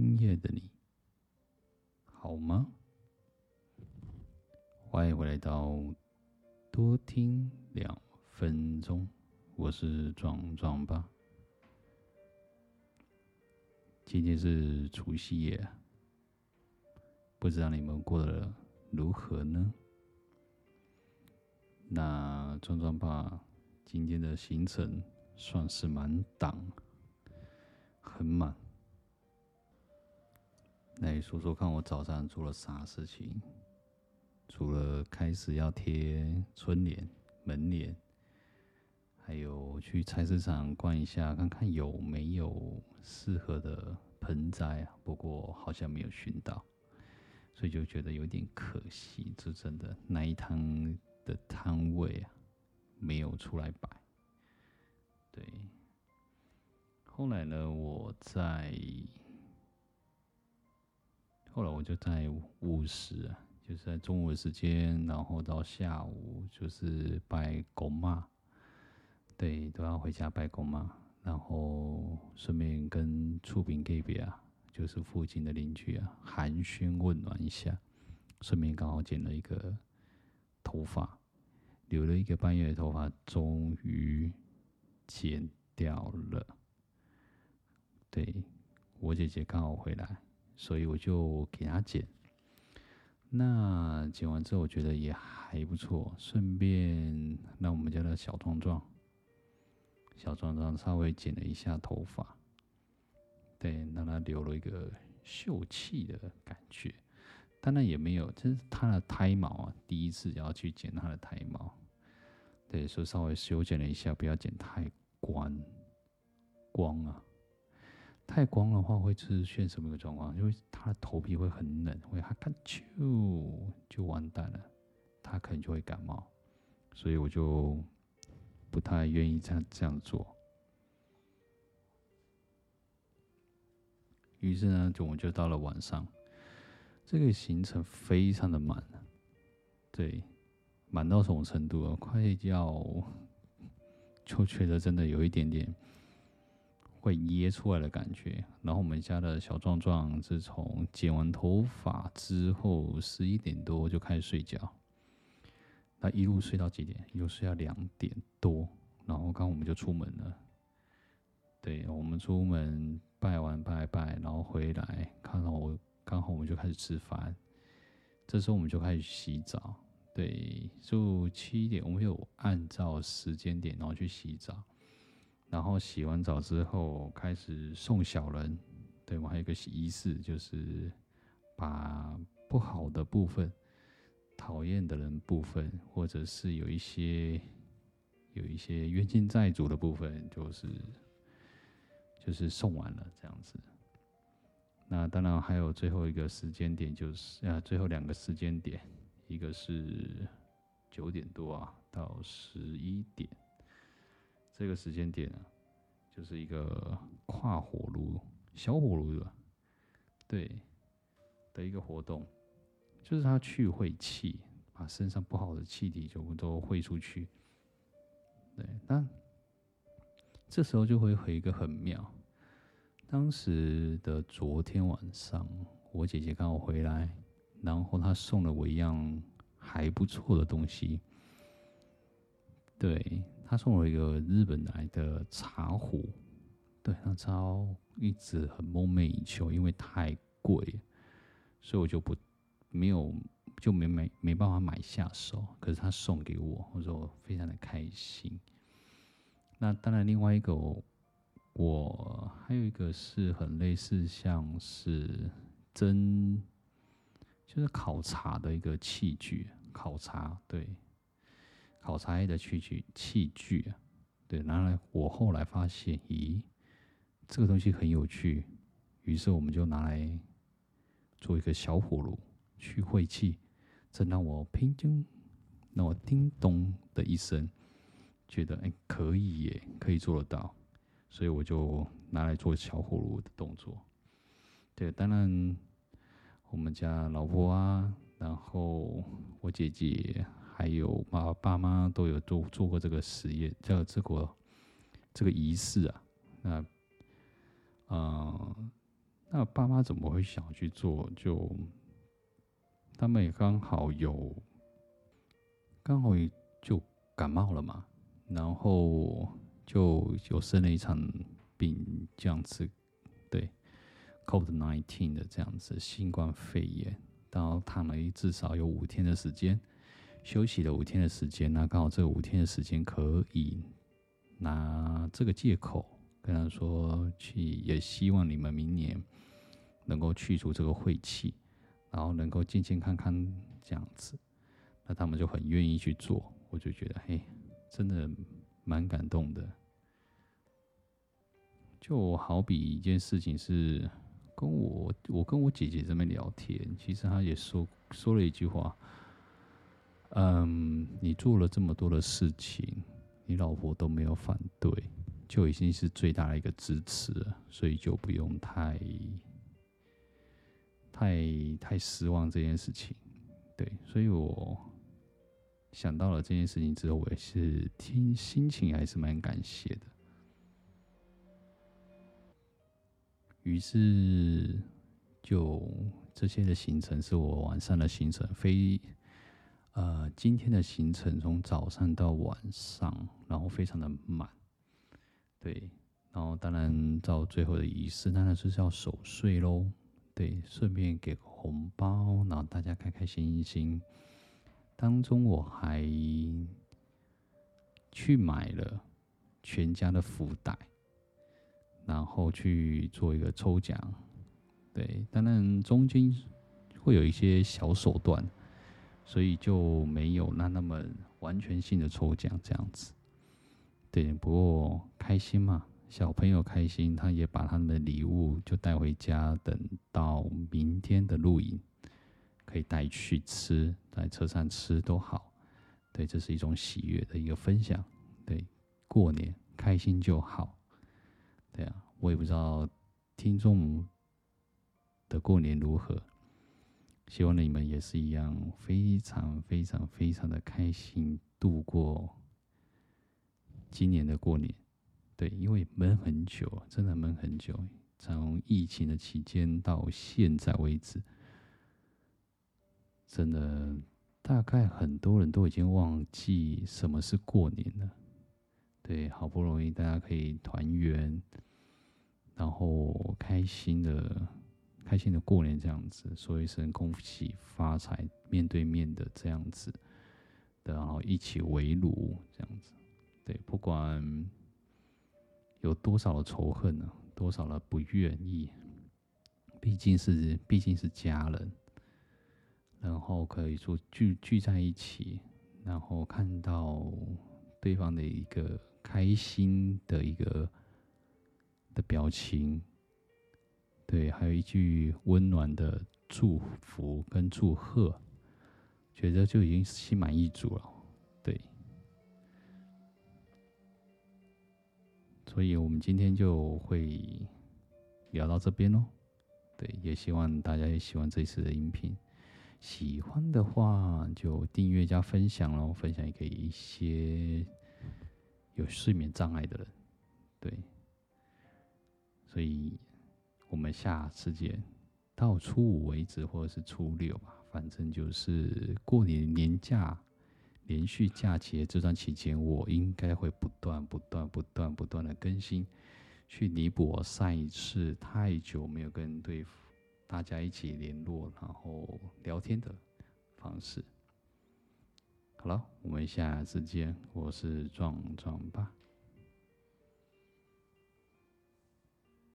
今夜的你好吗？欢迎回来到多听两分钟，我是壮壮爸。今天是除夕夜，不知道你们过得如何呢？那壮壮爸今天的行程算是满档，很满。来说说看，我早上做了啥事情？除了开始要贴春联、门联，还有去菜市场逛一下，看看有没有适合的盆栽啊。不过好像没有寻到，所以就觉得有点可惜。这真的那一摊的摊位啊，没有出来摆。对，后来呢，我在。后来我就在午时，就是在中午的时间，然后到下午就是拜公妈，对，都要回家拜公妈，然后顺便跟厝边隔壁啊，就是附近的邻居啊寒暄问暖一下，顺便刚好剪了一个头发，留了一个半月的头发，终于剪掉了。对，我姐姐刚好回来。所以我就给他剪，那剪完之后我觉得也还不错，顺便让我们家的小壮壮，小壮壮稍微剪了一下头发，对，让他留了一个秀气的感觉。当然也没有，这是他的胎毛啊，第一次要去剪他的胎毛，对，所以稍微修剪了一下，不要剪太光光啊。太光的话会出现什么个状况？因为他的头皮会很冷，会他看就就完蛋了，他可能就会感冒，所以我就不太愿意这样这样做。于是呢，就我们就到了晚上，这个行程非常的满，对，满到什么程度啊？快要 就觉得真的有一点点。会噎出来的感觉。然后我们家的小壮壮自从剪完头发之后，十一点多就开始睡觉。那一路睡到几点？一路睡到两点多。然后刚刚我们就出门了。对，我们出门拜完拜拜，然后回来看到我，刚好我们就开始吃饭。这时候我们就开始洗澡。对，就七点，我们有按照时间点，然后去洗澡。然后洗完澡之后，开始送小人。对，我还有一个仪式，就是把不好的部分、讨厌的人部分，或者是有一些有一些冤亲债主的部分，就是就是送完了这样子。那当然还有最后一个时间点，就是啊，最后两个时间点，一个是九点多啊到十一点。这个时间点啊，就是一个跨火炉、小火炉的，对的一个活动，就是它去晦气，把身上不好的气体就都汇出去。对，那这时候就会有一个很妙。当时的昨天晚上，我姐姐刚好回来，然后她送了我一样还不错的东西。对，他送我一个日本来的茶壶，对，那茶壶一直很梦寐以求，因为太贵，所以我就不没有就没没没办法买下手。可是他送给我，我说我非常的开心。那当然，另外一个我，我还有一个是很类似，像是蒸，就是烤茶的一个器具，烤茶，对。烤茶叶的器具器具啊，对，拿来我后来发现，咦，这个东西很有趣，于是我们就拿来做一个小火炉去晦气，这让我拼叮，让我叮咚的一声，觉得哎可以耶，可以做得到，所以我就拿来做小火炉的动作。对，当然我们家老婆啊，然后我姐姐。还有爸爸妈都有做做过这个实验，叫这个这个仪式啊。那，呃，那爸妈怎么会想去做？就他们也刚好有，刚好就感冒了嘛，然后就就生了一场病，这样子，对，COVID-19 的这样子新冠肺炎，然后躺了一至少有五天的时间，休息了五天的时间，那刚好这五天的时间可以拿这个借口跟他说去，也希望你们明年。能够去除这个晦气，然后能够健健康康这样子，那他们就很愿意去做，我就觉得嘿，真的蛮感动的。就好比一件事情是跟我，我跟我姐姐这边聊天，其实她也说说了一句话，嗯，你做了这么多的事情，你老婆都没有反对，就已经是最大的一个支持了，所以就不用太。太太失望这件事情，对，所以我想到了这件事情之后，我也是听心情还是蛮感谢的。于是，就这些的行程是我晚上的行程，非呃今天的行程从早上到晚上，然后非常的满，对，然后当然到最后的仪式，当然就是要守岁喽。对，顺便给个红包，然后大家开开心心。当中我还去买了全家的福袋，然后去做一个抽奖。对，当然中间会有一些小手段，所以就没有那那么完全性的抽奖这样子。对，不过开心嘛。小朋友开心，他也把他们的礼物就带回家，等到明天的露营可以带去吃，在车上吃都好。对，这是一种喜悦的一个分享。对，过年开心就好。对啊，我也不知道听众的过年如何，希望你们也是一样，非常非常非常的开心度过今年的过年。对，因为闷很久，真的闷很久。从疫情的期间到现在为止，真的大概很多人都已经忘记什么是过年了。对，好不容易大家可以团圆，然后开心的、开心的过年这样子，说一声恭喜发财，面对面的这样子，然后一起围炉这样子。对，不管。有多少的仇恨呢、啊？多少的不愿意？毕竟是毕竟是家人，然后可以说聚聚在一起，然后看到对方的一个开心的一个的表情，对，还有一句温暖的祝福跟祝贺，觉得就已经心满意足了，对。所以我们今天就会聊到这边喽。对，也希望大家也喜欢这次的音频。喜欢的话就订阅加分享喽，分享给一些有睡眠障碍的人。对，所以我们下次见，到初五为止，或者是初六吧，反正就是过年年假。连续假期这段期间，我应该会不断、不断、不断、不断的更新，去弥补我上一次太久没有跟对大家一起联络，然后聊天的方式。好了，我们下次见，我是壮壮爸。